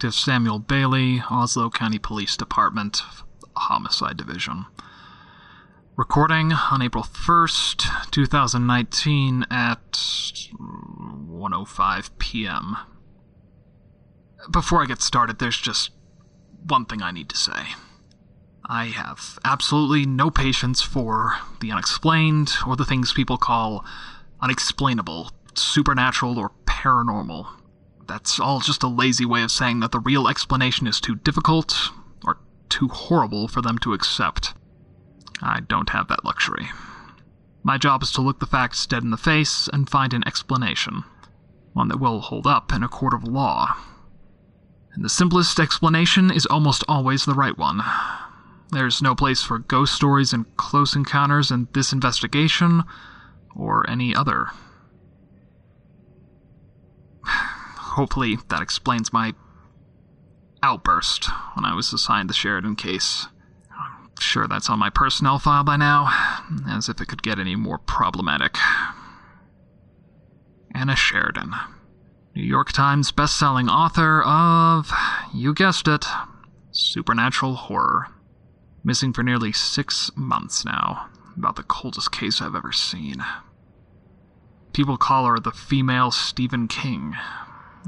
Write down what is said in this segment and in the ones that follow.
Detective Samuel Bailey, Oslo County Police Department, Homicide Division. Recording on April 1st, 2019 at 1:05 p.m. Before I get started, there's just one thing I need to say. I have absolutely no patience for the unexplained or the things people call unexplainable, supernatural, or paranormal. That's all just a lazy way of saying that the real explanation is too difficult or too horrible for them to accept. I don't have that luxury. My job is to look the facts dead in the face and find an explanation, one that will hold up in a court of law. And the simplest explanation is almost always the right one. There's no place for ghost stories and close encounters in this investigation or any other. Hopefully, that explains my outburst when I was assigned the Sheridan case. I'm sure that's on my personnel file by now, as if it could get any more problematic. Anna Sheridan, New York Times best-selling author of, you guessed it, supernatural horror. Missing for nearly six months now. About the coldest case I've ever seen. People call her the female Stephen King.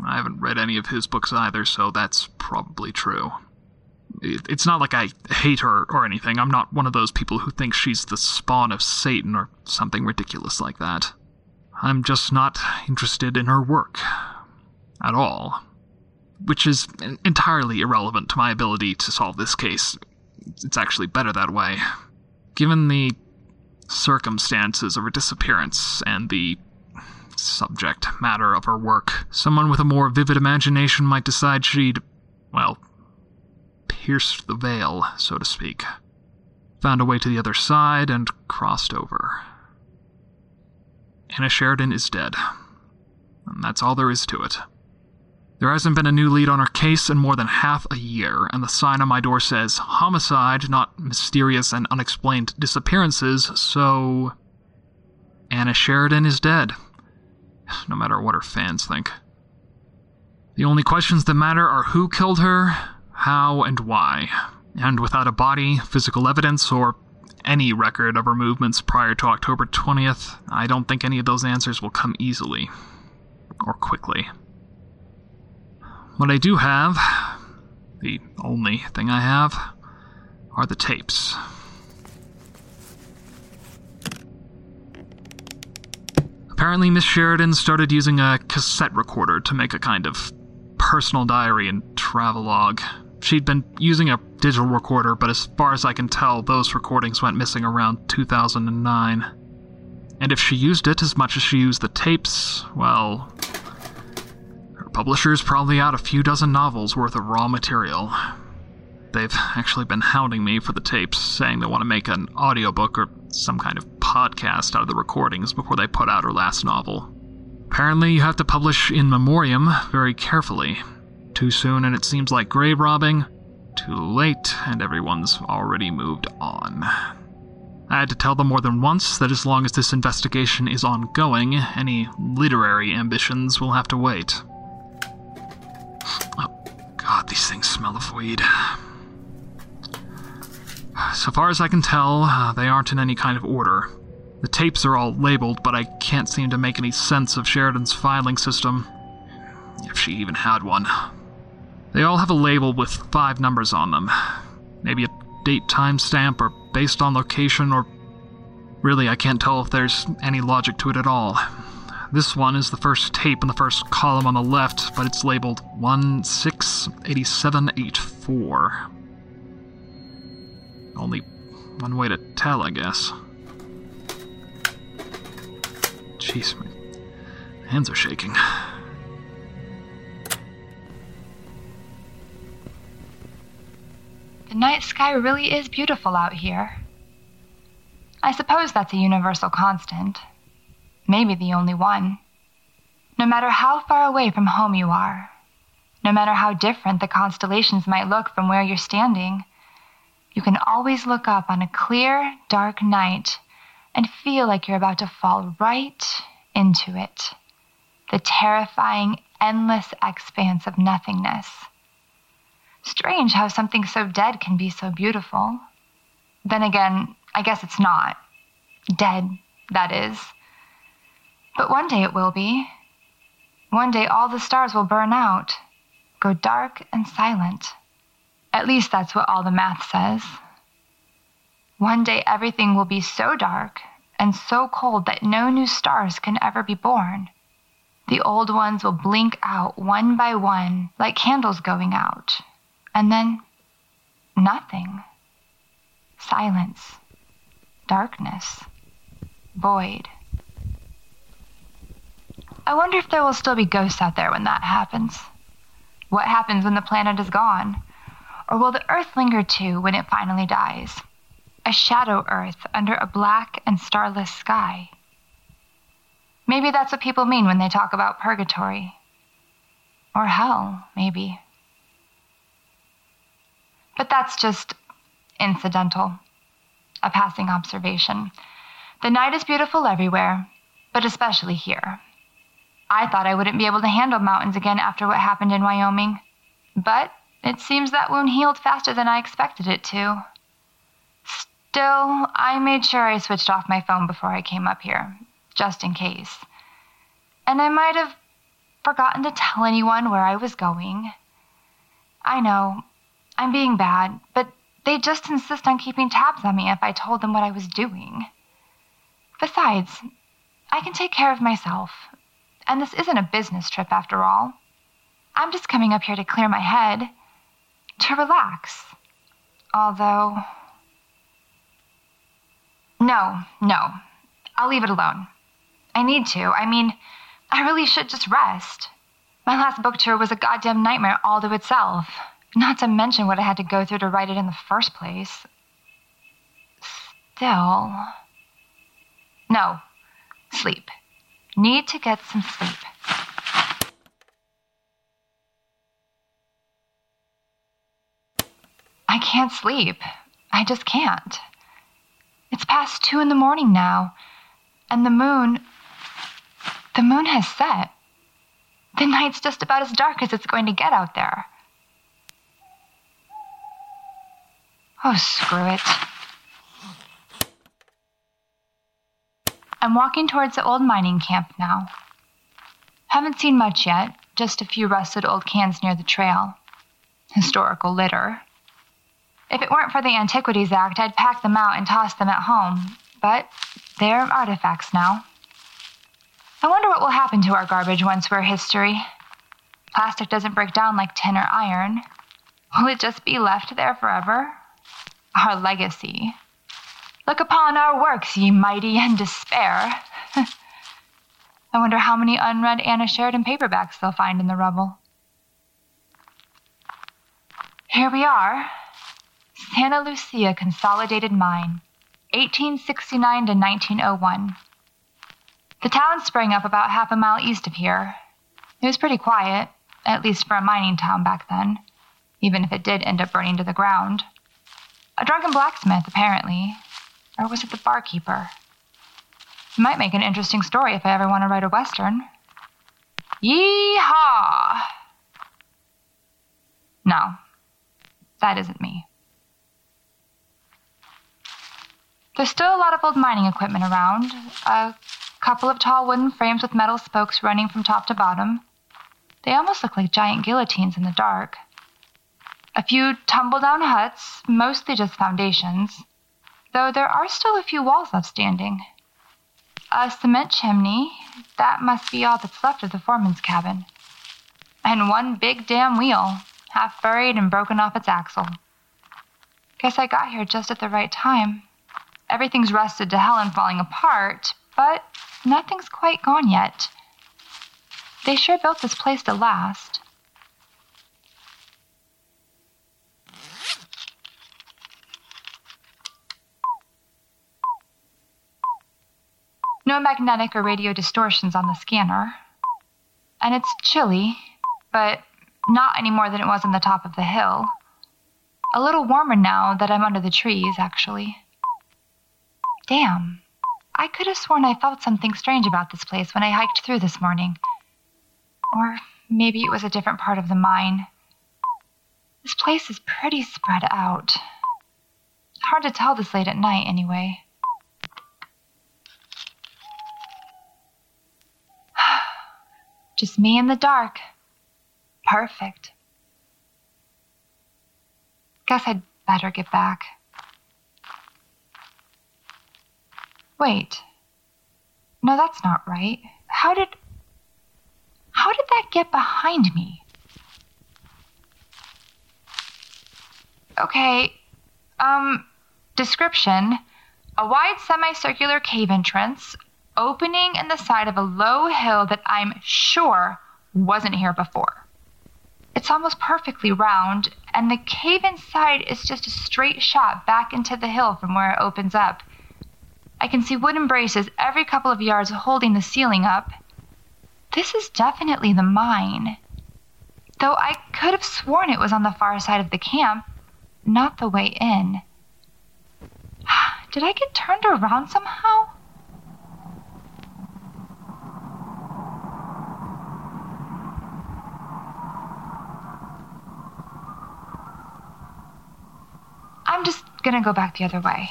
I haven't read any of his books either, so that's probably true. It's not like I hate her or anything. I'm not one of those people who think she's the spawn of Satan or something ridiculous like that. I'm just not interested in her work. At all. Which is entirely irrelevant to my ability to solve this case. It's actually better that way. Given the circumstances of her disappearance and the subject matter of her work, someone with a more vivid imagination might decide she'd, well, pierced the veil, so to speak. Found a way to the other side and crossed over. Anna Sheridan is dead. And that's all there is to it. There hasn't been a new lead on her case in more than half a year, and the sign on my door says homicide, not mysterious and unexplained disappearances, so. Anna Sheridan is dead. No matter what her fans think. The only questions that matter are who killed her, how, and why. And without a body, physical evidence, or any record of her movements prior to October 20th, I don't think any of those answers will come easily. Or quickly. What I do have, the only thing I have, are the tapes. Apparently, Miss Sheridan started using a cassette recorder to make a kind of personal diary and travelogue. She'd been using a digital recorder, but as far as I can tell, those recordings went missing around 2009. And if she used it as much as she used the tapes, well. Her publisher's probably out a few dozen novels worth of raw material. They've actually been hounding me for the tapes, saying they want to make an audiobook or some kind of podcast out of the recordings before they put out her last novel. Apparently, you have to publish in memoriam very carefully, too soon, and it seems like grave robbing. Too late, and everyone's already moved on. I had to tell them more than once that as long as this investigation is ongoing, any literary ambitions will have to wait. Oh, God, these things smell of weed. So far as I can tell, uh, they aren't in any kind of order. The tapes are all labeled, but I can't seem to make any sense of Sheridan's filing system. If she even had one. They all have a label with five numbers on them. Maybe a date timestamp or based on location or. Really, I can't tell if there's any logic to it at all. This one is the first tape in the first column on the left, but it's labeled 168784. Only one way to tell, I guess. Jeez, my hands are shaking. The night sky really is beautiful out here. I suppose that's a universal constant. Maybe the only one. No matter how far away from home you are, no matter how different the constellations might look from where you're standing, you can always look up on a clear, dark night and feel like you're about to fall right into it. The terrifying, endless expanse of nothingness. Strange how something so dead can be so beautiful. Then again, I guess it's not. Dead, that is. But one day it will be. One day all the stars will burn out, go dark and silent. At least that's what all the math says. One day everything will be so dark and so cold that no new stars can ever be born. The old ones will blink out one by one like candles going out and then nothing. Silence, darkness, void. I wonder if there will still be ghosts out there when that happens. What happens when the planet is gone? Or will the Earth linger too when it finally dies? A shadow Earth under a black and starless sky. Maybe that's what people mean when they talk about purgatory. Or hell, maybe. But that's just incidental, a passing observation. The night is beautiful everywhere, but especially here. I thought I wouldn't be able to handle mountains again after what happened in Wyoming, but it seems that wound healed faster than I expected it to. Still, I made sure I switched off my phone before I came up here, just in case. And I might have forgotten to tell anyone where I was going. I know, I'm being bad, but they just insist on keeping tabs on me if I told them what I was doing. Besides, I can take care of myself, and this isn't a business trip after all. I'm just coming up here to clear my head, to relax. Although. No, no. I'll leave it alone. I need to. I mean, I really should just rest. My last book tour was a goddamn nightmare all to itself. Not to mention what I had to go through to write it in the first place. Still. No. Sleep. Need to get some sleep. I can't sleep. I just can't. It's past two in the morning now, and the moon. The moon has set. The night's just about as dark as it's going to get out there. Oh, screw it. I'm walking towards the old mining camp now. Haven't seen much yet, just a few rusted old cans near the trail. Historical litter. If it weren't for the Antiquities Act, I'd pack them out and toss them at home, but they're artifacts now. I wonder what will happen to our garbage once we're history. Plastic doesn't break down like tin or iron. Will it just be left there forever? Our legacy. Look upon our works, ye mighty, and despair. I wonder how many unread Anna Sheridan paperbacks they'll find in the rubble. Here we are Santa Lucia Consolidated Mine, 1869 to 1901. The town sprang up about half a mile east of here. It was pretty quiet, at least for a mining town back then, even if it did end up burning to the ground. A drunken blacksmith, apparently. Or was it the barkeeper? It might make an interesting story if I ever want to write a western. Yee-haw! No, that isn't me. There's still a lot of old mining equipment around. A couple of tall wooden frames with metal spokes running from top to bottom. They almost look like giant guillotines in the dark. A few tumble down huts, mostly just foundations, though there are still a few walls left standing. A cement chimney, that must be all that's left of the foreman's cabin. And one big damn wheel, half buried and broken off its axle. Guess I got here just at the right time. Everything's rusted to hell and falling apart, but nothing's quite gone yet. They sure built this place to last. No magnetic or radio distortions on the scanner. And it's chilly, but not any more than it was on the top of the hill. A little warmer now that I'm under the trees, actually. Damn. I could have sworn I felt something strange about this place when I hiked through this morning. Or maybe it was a different part of the mine. This place is pretty spread out. Hard to tell this late at night, anyway. Just me in the dark. Perfect. Guess I'd better get back. Wait. No, that's not right. How did. How did that get behind me? Okay. Um, description a wide semicircular cave entrance opening in the side of a low hill that I'm sure wasn't here before. It's almost perfectly round, and the cave inside is just a straight shot back into the hill from where it opens up. I can see wooden braces every couple of yards holding the ceiling up. This is definitely the mine. Though I could have sworn it was on the far side of the camp, not the way in. Did I get turned around somehow? I'm just gonna go back the other way.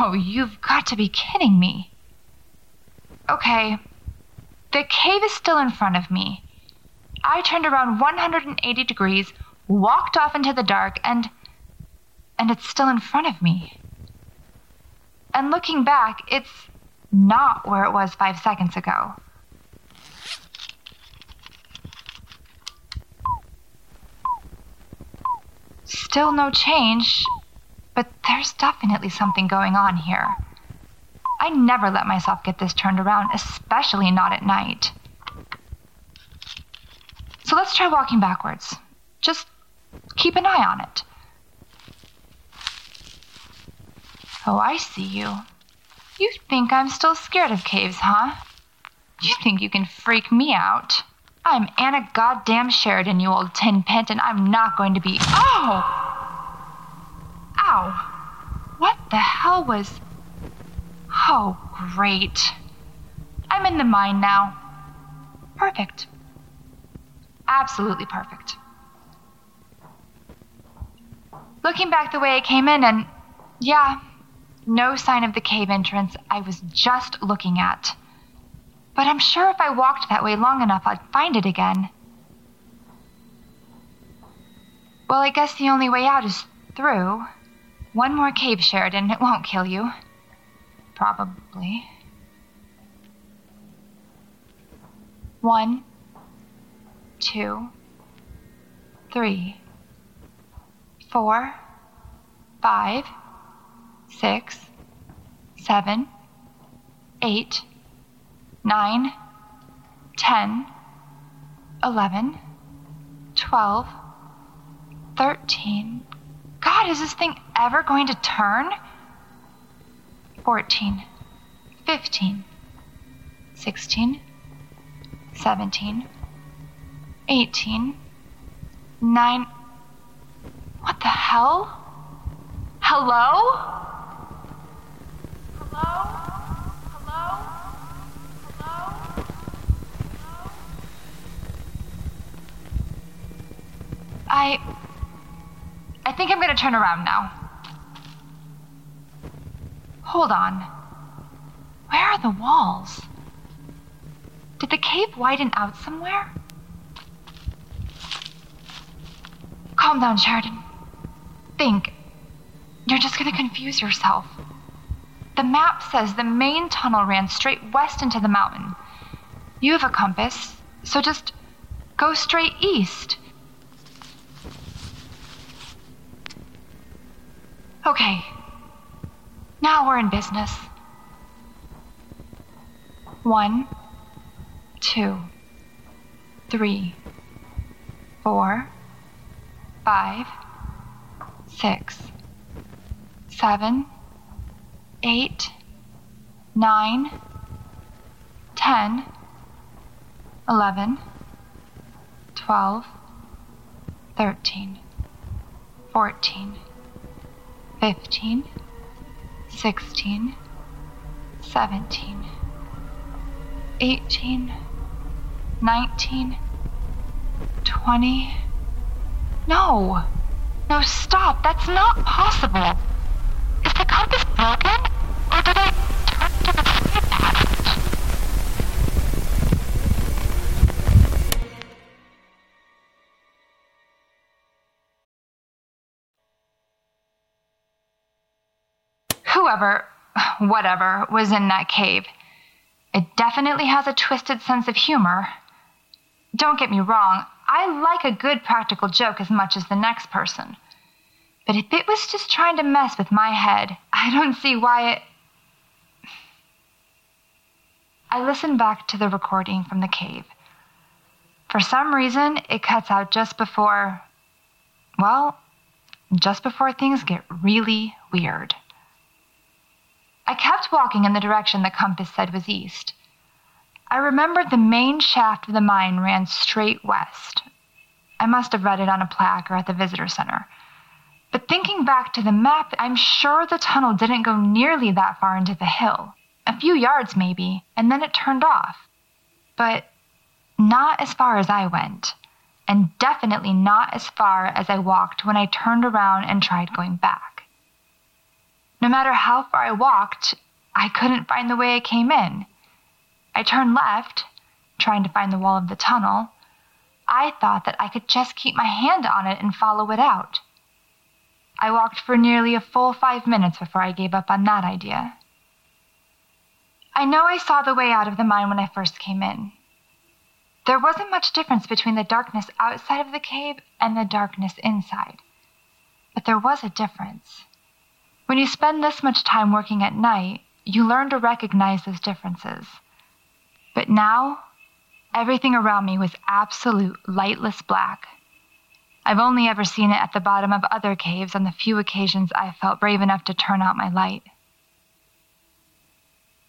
Oh, you've got to be kidding me. Okay, the cave is still in front of me. I turned around 180 degrees, walked off into the dark, and. and it's still in front of me. And looking back, it's not where it was five seconds ago. Still no change, but there's definitely something going on here. I never let myself get this turned around, especially not at night. So let's try walking backwards. Just keep an eye on it. Oh, I see you. You think I'm still scared of caves, huh? You think you can freak me out? I'm Anna Goddamn Sheridan, you old tin pent, and I'm not going to be. Oh! Ow! What the hell was. Oh, great. I'm in the mine now. Perfect. Absolutely perfect. Looking back the way I came in, and yeah, no sign of the cave entrance I was just looking at. But I'm sure if I walked that way long enough, I'd find it again. Well, I guess the only way out is through. One more cave, Sheridan. It won't kill you. Probably. One, two, three, four, five, six, seven, eight, nine, ten, eleven, twelve, thirteen. God, is this thing ever going to turn? Fourteen, fifteen, sixteen. 17, 18, 9. What the hell? Hello? Hello? Hello? Hello? I. I think I'm gonna turn around now. Hold on. Where are the walls? Did the cave widen out somewhere? Calm down, Sheridan. Think. You're just gonna confuse yourself. The map says the main tunnel ran straight west into the mountain. You have a compass, so just go straight east. Okay. Now we're in business. One two, three, four, five, six, seven, eight, nine, ten, eleven, twelve, thirteen, fourteen, fifteen, sixteen, seventeen, eighteen. 19, 20. No. No, stop. That's not possible. Is the compass broken? Whatever, was in that cave. It definitely has a twisted sense of humor. Don't get me wrong, I like a good practical joke as much as the next person. But if it was just trying to mess with my head, I don't see why it. I listened back to the recording from the cave. For some reason, it cuts out just before. Well, just before things get really weird. I kept walking in the direction the compass said was east. I remembered the main shaft of the mine ran straight west. I must have read it on a plaque or at the visitor center. But thinking back to the map, I'm sure the tunnel didn't go nearly that far into the hill. A few yards, maybe, and then it turned off. But not as far as I went, and definitely not as far as I walked when I turned around and tried going back. No matter how far I walked, I couldn't find the way I came in. I turned left, trying to find the wall of the tunnel. I thought that I could just keep my hand on it and follow it out. I walked for nearly a full five minutes before I gave up on that idea. I know I saw the way out of the mine when I first came in. There wasn't much difference between the darkness outside of the cave and the darkness inside. But there was a difference. When you spend this much time working at night, you learn to recognize those differences. But now, everything around me was absolute lightless black. I've only ever seen it at the bottom of other caves on the few occasions I felt brave enough to turn out my light.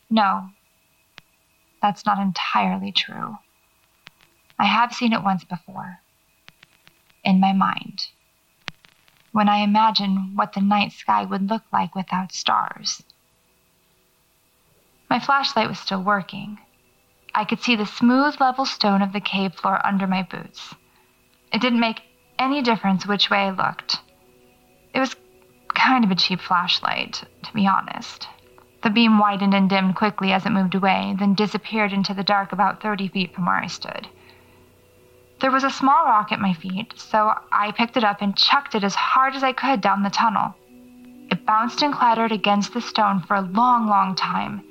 No, that's not entirely true. I have seen it once before. In my mind. When I imagine what the night sky would look like without stars. My flashlight was still working. I could see the smooth, level stone of the cave floor under my boots. It didn't make any difference which way I looked. It was kind of a cheap flashlight, to be honest. The beam widened and dimmed quickly as it moved away, then disappeared into the dark about 30 feet from where I stood. There was a small rock at my feet, so I picked it up and chucked it as hard as I could down the tunnel. It bounced and clattered against the stone for a long, long time.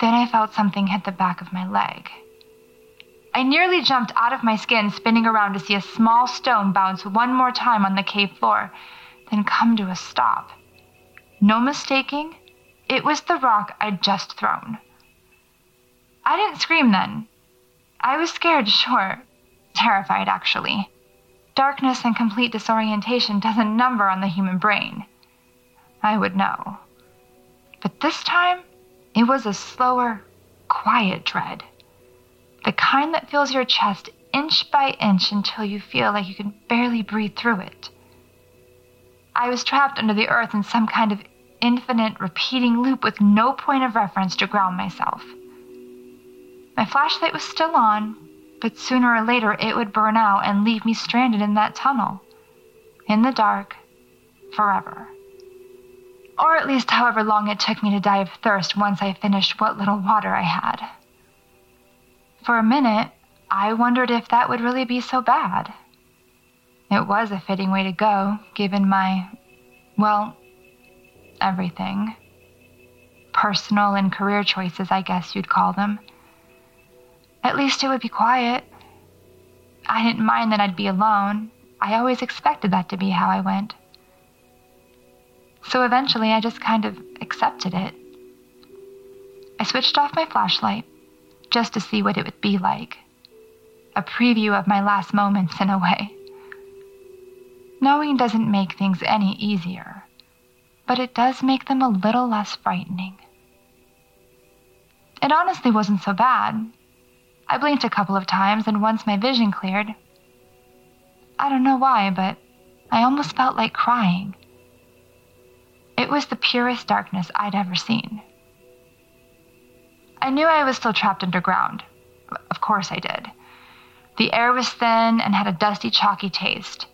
Then I felt something hit the back of my leg. I nearly jumped out of my skin, spinning around to see a small stone bounce one more time on the cave floor, then come to a stop. No mistaking, it was the rock I'd just thrown. I didn't scream then. I was scared, sure. Terrified, actually. Darkness and complete disorientation doesn't number on the human brain. I would know. But this time, it was a slower, quiet dread. The kind that fills your chest inch by inch until you feel like you can barely breathe through it. I was trapped under the earth in some kind of infinite, repeating loop with no point of reference to ground myself. My flashlight was still on, but sooner or later it would burn out and leave me stranded in that tunnel. In the dark, forever or at least however long it took me to die of thirst once I finished what little water I had. For a minute, I wondered if that would really be so bad. It was a fitting way to go, given my, well, everything. Personal and career choices, I guess you'd call them. At least it would be quiet. I didn't mind that I'd be alone. I always expected that to be how I went. So eventually I just kind of accepted it. I switched off my flashlight just to see what it would be like. A preview of my last moments, in a way. Knowing doesn't make things any easier, but it does make them a little less frightening. It honestly wasn't so bad. I blinked a couple of times, and once my vision cleared, I don't know why, but I almost felt like crying. It was the purest darkness I'd ever seen. I knew I was still trapped underground. Of course I did. The air was thin and had a dusty, chalky taste.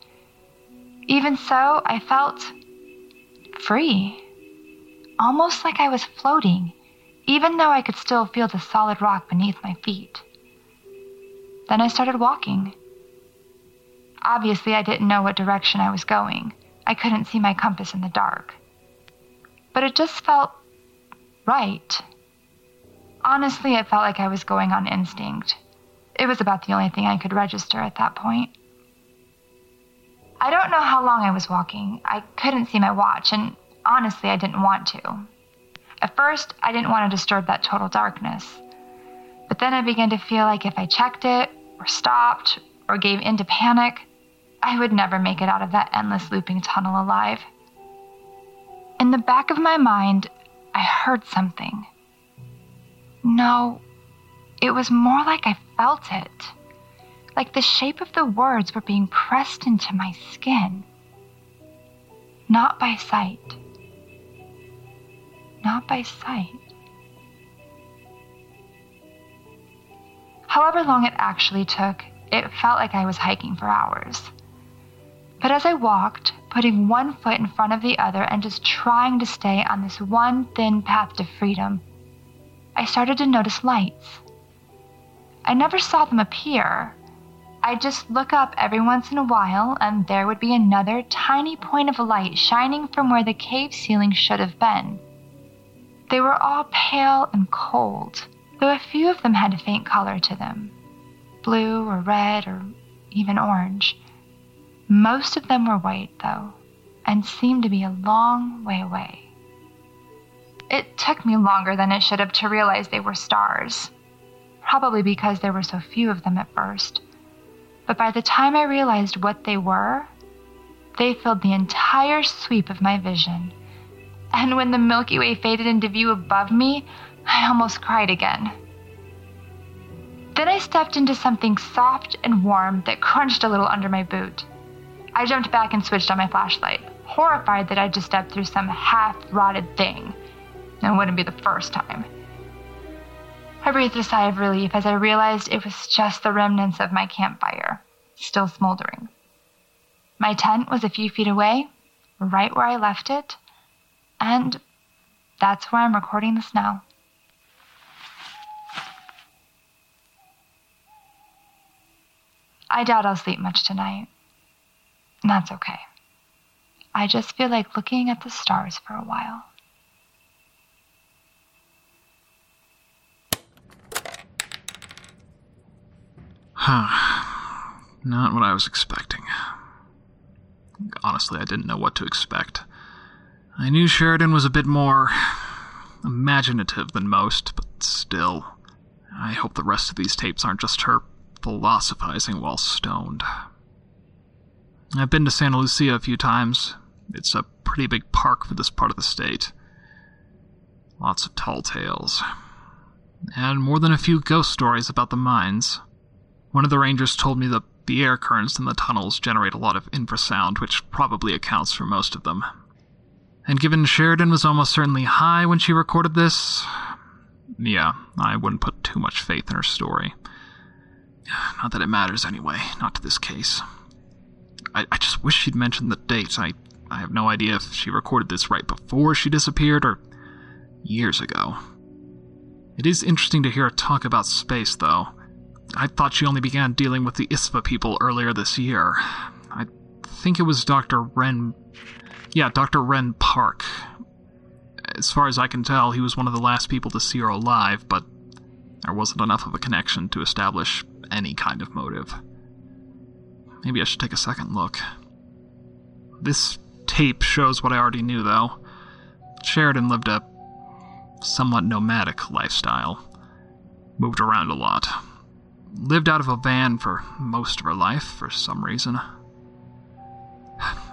Even so, I felt free. Almost like I was floating, even though I could still feel the solid rock beneath my feet. Then I started walking. Obviously, I didn't know what direction I was going. I couldn't see my compass in the dark but it just felt right. Honestly, it felt like I was going on instinct. It was about the only thing I could register at that point. I don't know how long I was walking. I couldn't see my watch, and honestly, I didn't want to. At first, I didn't want to disturb that total darkness. But then I began to feel like if I checked it, or stopped, or gave in to panic, I would never make it out of that endless looping tunnel alive. In the back of my mind, I heard something. No, it was more like I felt it. Like the shape of the words were being pressed into my skin. Not by sight. Not by sight. However long it actually took, it felt like I was hiking for hours. But as I walked, putting one foot in front of the other and just trying to stay on this one thin path to freedom, I started to notice lights. I never saw them appear. I'd just look up every once in a while, and there would be another tiny point of light shining from where the cave ceiling should have been. They were all pale and cold, though a few of them had a faint color to them blue or red or even orange. Most of them were white, though, and seemed to be a long way away. It took me longer than it should have to realize they were stars, probably because there were so few of them at first. But by the time I realized what they were, they filled the entire sweep of my vision. And when the Milky Way faded into view above me, I almost cried again. Then I stepped into something soft and warm that crunched a little under my boot. I jumped back and switched on my flashlight, horrified that I'd just stepped through some half rotted thing. It wouldn't be the first time. I breathed a sigh of relief as I realized it was just the remnants of my campfire, still smoldering. My tent was a few feet away, right where I left it, and that's where I'm recording this now. I doubt I'll sleep much tonight. And That's okay. I just feel like looking at the stars for a while. Huh. Not what I was expecting. Honestly, I didn't know what to expect. I knew Sheridan was a bit more imaginative than most, but still. I hope the rest of these tapes aren't just her philosophizing while stoned. I've been to Santa Lucia a few times. It's a pretty big park for this part of the state. Lots of tall tales. And more than a few ghost stories about the mines. One of the rangers told me that the air currents in the tunnels generate a lot of infrasound, which probably accounts for most of them. And given Sheridan was almost certainly high when she recorded this, yeah, I wouldn't put too much faith in her story. Not that it matters anyway, not to this case. I, I just wish she'd mentioned the date. I, I have no idea if she recorded this right before she disappeared or years ago. It is interesting to hear her talk about space, though. I thought she only began dealing with the ISFA people earlier this year. I think it was Dr. Ren. Yeah, Dr. Ren Park. As far as I can tell, he was one of the last people to see her alive, but there wasn't enough of a connection to establish any kind of motive. Maybe I should take a second look. This tape shows what I already knew, though. Sheridan lived a somewhat nomadic lifestyle, moved around a lot, lived out of a van for most of her life for some reason.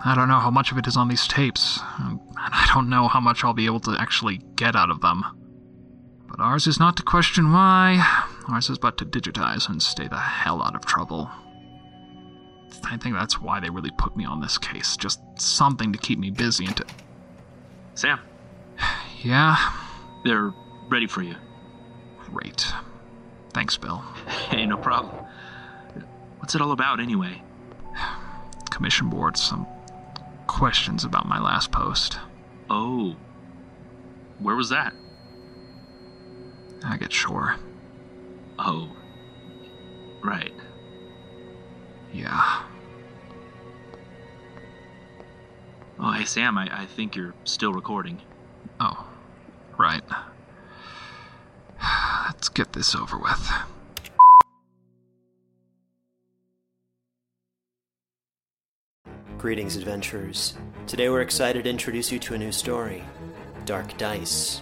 I don't know how much of it is on these tapes, and I don't know how much I'll be able to actually get out of them. But ours is not to question why, Oh, ours is but to digitize and stay the hell out of trouble. I think that's why they really put me on this case. Just something to keep me busy and to. Sam, Yeah? they're ready for you. Great. Thanks, Bill. Hey, no problem. What's it all about, anyway? Commission board, some questions about my last post. Oh. Where was that? I get sure. Oh. Right. Yeah. Oh, hey, Sam, I, I think you're still recording. Oh, right. Let's get this over with. Greetings, adventurers. Today we're excited to introduce you to a new story Dark Dice,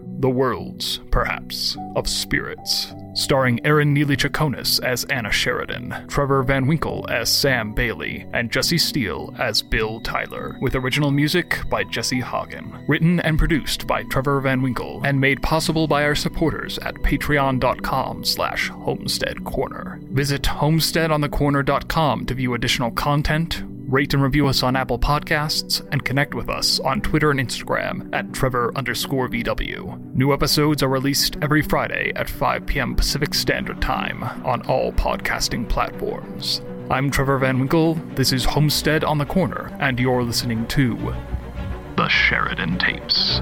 The Worlds, Perhaps, of Spirits. Starring Airen Neeley Chaconas as Anna Sheridan, Trevor Van Winkle as Sam Bailey, and Jesse Steele as Bill Tyler, with original music by Jesse Haugen. Written and produced by Trevor Van Winkle, and made possible by our supporters at patreon.com slash homestead corner. Visit homesteadonthecorner.com to view additional content, rate and review us on Apple Podcasts, and connect with us on Twitter and Instagram at Trevor underscore VW. New episodes are released every Friday at 5 p.m. Pacific Standard Time on all podcasting platforms. I'm Trevor Van Winkle, this is Homestead on the Corner, and you're listening to The Sheridan Tapes.